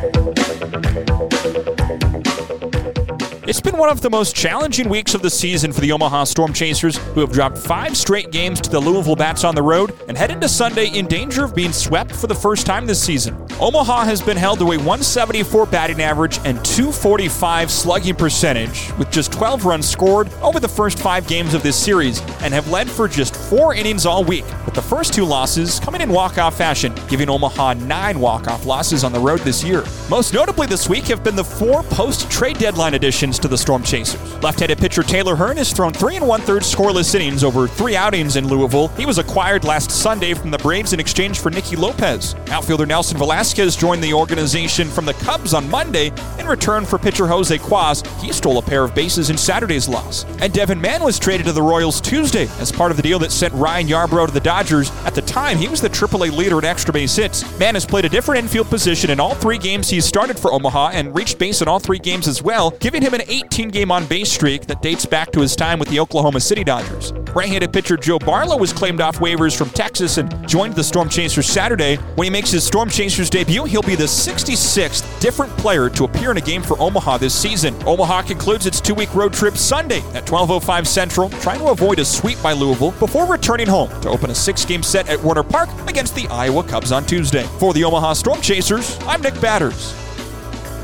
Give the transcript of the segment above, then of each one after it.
thank you It's been one of the most challenging weeks of the season for the Omaha Storm Chasers, who have dropped five straight games to the Louisville Bats on the road and head into Sunday in danger of being swept for the first time this season. Omaha has been held to a 174 batting average and 245 slugging percentage, with just 12 runs scored over the first five games of this series, and have led for just four innings all week, with the first two losses coming in walk-off fashion, giving Omaha nine walk-off losses on the road this year. Most notably this week have been the four post-trade deadline additions to the Storm Chasers. Left-handed pitcher Taylor Hearn has thrown three and one-third scoreless innings over three outings in Louisville. He was acquired last Sunday from the Braves in exchange for Nicky Lopez. Outfielder Nelson Velasquez joined the organization from the Cubs on Monday in return for pitcher Jose Cuas. He stole a pair of bases in Saturday's loss. And Devin Mann was traded to the Royals Tuesday as part of the deal that sent Ryan Yarbrough to the Dodgers. At the time, he was the AAA leader in extra base hits. Mann has played a different infield position in all three games he's started for Omaha and reached base in all three games as well, giving him an 18 game on base streak that dates back to his time with the Oklahoma City Dodgers. Right handed pitcher Joe Barlow was claimed off waivers from Texas and joined the Storm Chasers Saturday. When he makes his Storm Chasers debut, he'll be the 66th different player to appear in a game for Omaha this season. Omaha concludes its two week road trip Sunday at 12.05 Central, trying to avoid a sweep by Louisville before returning home to open a six game set at Werner Park against the Iowa Cubs on Tuesday. For the Omaha Storm Chasers, I'm Nick Badders.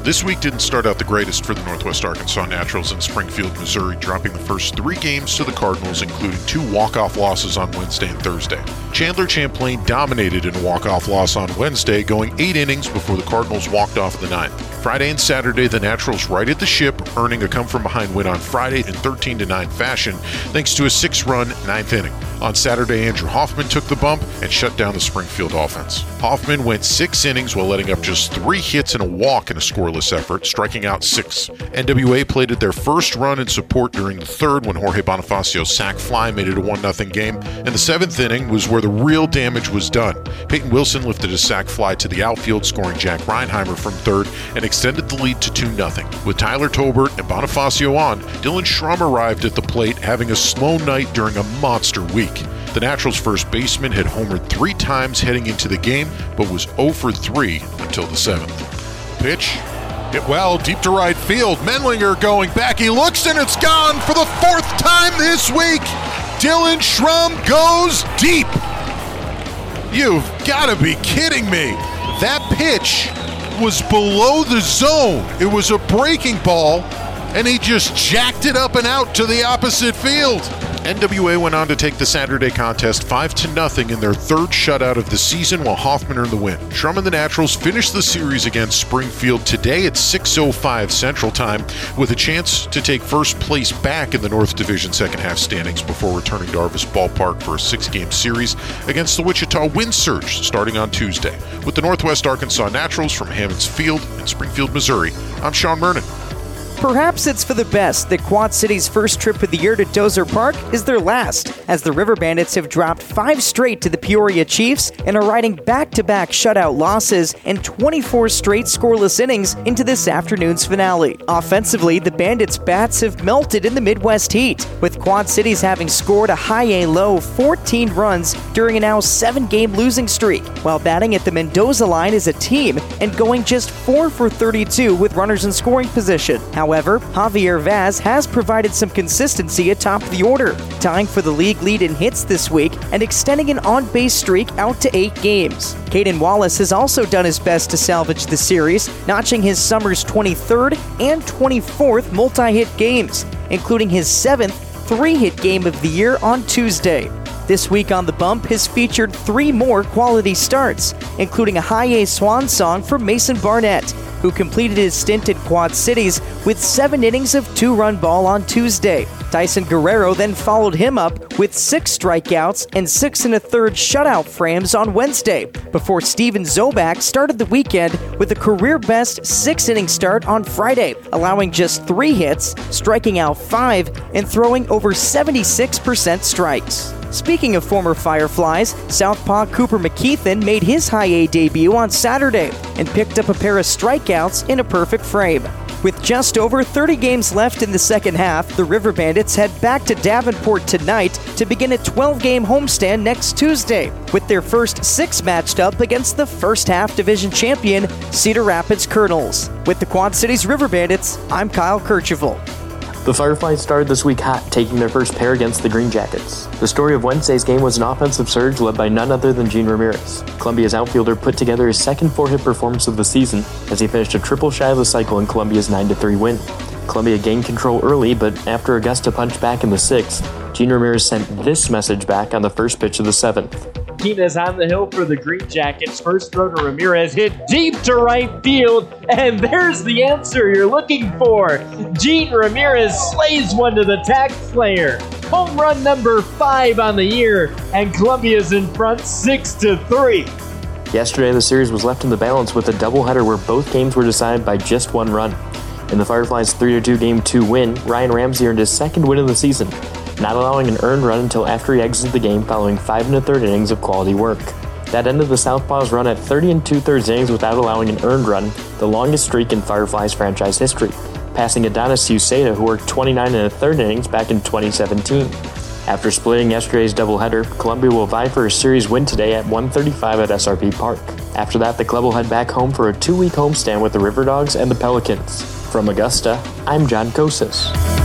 This week didn't start out the greatest for the Northwest Arkansas Naturals in Springfield, Missouri, dropping the first three games to the Cardinals, including two walk-off losses on Wednesday and Thursday. Chandler Champlain dominated in a walk-off loss on Wednesday, going eight innings before the Cardinals walked off the ninth. Friday and Saturday, the Naturals righted the ship, earning a come-from-behind win on Friday in 13-9 fashion, thanks to a six-run ninth inning. On Saturday, Andrew Hoffman took the bump and shut down the Springfield offense. Hoffman went six innings while letting up just three hits and a walk in a scoreless effort, striking out six. NWA plated their first run in support during the third when Jorge Bonifacio's sac fly made it a 1 0 game, and the seventh inning was where the real damage was done. Peyton Wilson lifted a sac fly to the outfield, scoring Jack Reinheimer from third, and extended the lead to 2 0. With Tyler Tolbert and Bonifacio on, Dylan Schrum arrived at the plate, having a slow night during a monster week. The Naturals' first baseman had homered three times heading into the game, but was 0 for 3 until the seventh. Pitch hit well deep to right field. Menlinger going back. He looks and it's gone for the fourth time this week. Dylan Schrum goes deep. You've got to be kidding me. That pitch was below the zone. It was a breaking ball, and he just jacked it up and out to the opposite field. NWA went on to take the Saturday contest 5 to nothing in their third shutout of the season while Hoffman earned the win. Schrum and the Naturals finished the series against Springfield today at 6:05 Central Time with a chance to take first place back in the North Division second half standings before returning to Arvest Ballpark for a six-game series against the Wichita Wind Surge starting on Tuesday. With the Northwest Arkansas Naturals from Hammons Field in Springfield, Missouri, I'm Shawn Murnin. Perhaps it's for the best that Quad City's first trip of the year to Dozer Park is their last, as the River Bandits have dropped five straight to the Peoria Chiefs and are riding back to back shutout losses and 24 straight scoreless innings into this afternoon's finale. Offensively, the Bandits' bats have melted in the Midwest heat, with Quad Cities having scored a high A low 14 runs during a now seven game losing streak, while batting at the Mendoza line as a team and going just 4 for 32 with runners in scoring position. However, Javier Vaz has provided some consistency atop the order, tying for the league lead in hits this week and extending an on base streak out to eight games. Cayden Wallace has also done his best to salvage the series, notching his summer's 23rd and 24th multi hit games, including his seventh three hit game of the year on Tuesday. This week on The Bump has featured three more quality starts, including a high A swan song from Mason Barnett, who completed his stint at Quad Cities with seven innings of two run ball on Tuesday. Tyson Guerrero then followed him up with six strikeouts and six and a third shutout frames on Wednesday, before Steven Zobac started the weekend with a career best six inning start on Friday, allowing just three hits, striking out five, and throwing over 76% strikes. Speaking of former Fireflies, Southpaw Cooper McKeithan made his high A debut on Saturday and picked up a pair of strikeouts in a perfect frame. With just over 30 games left in the second half, the River Bandits head back to Davenport tonight to begin a 12 game homestand next Tuesday, with their first six matched up against the first half division champion, Cedar Rapids Kernels. With the Quad Cities River Bandits, I'm Kyle Kercheval. The Fireflies started this week hot, taking their first pair against the Green Jackets. The story of Wednesday's game was an offensive surge led by none other than Jean Ramirez. Columbia's outfielder put together his second four-hit performance of the season as he finished a triple shy of the cycle in Columbia's 9-3 win. Columbia gained control early, but after Augusta punched back in the sixth, Jean Ramirez sent this message back on the first pitch of the seventh. Martinez on the hill for the Green Jackets. First throw to Ramirez, hit deep to right field, and there's the answer you're looking for. Jean Ramirez slays one to the tag slayer. Home run number five on the year, and Columbia's in front six to three. Yesterday, the series was left in the balance with a doubleheader where both games were decided by just one run. In the Fireflies' 3 2 Game 2 win, Ryan Ramsey earned his second win of the season not allowing an earned run until after he exited the game following five and a third innings of quality work. That ended the Southpaws' run at 30 and two thirds innings without allowing an earned run, the longest streak in Fireflies franchise history, passing Adonis Uceda, who worked 29 and a third innings back in 2017. After splitting yesterday's doubleheader, Columbia will vie for a series win today at 1:35 at SRP Park. After that, the club will head back home for a two-week homestand with the River Dogs and the Pelicans. From Augusta, I'm John Kocsis.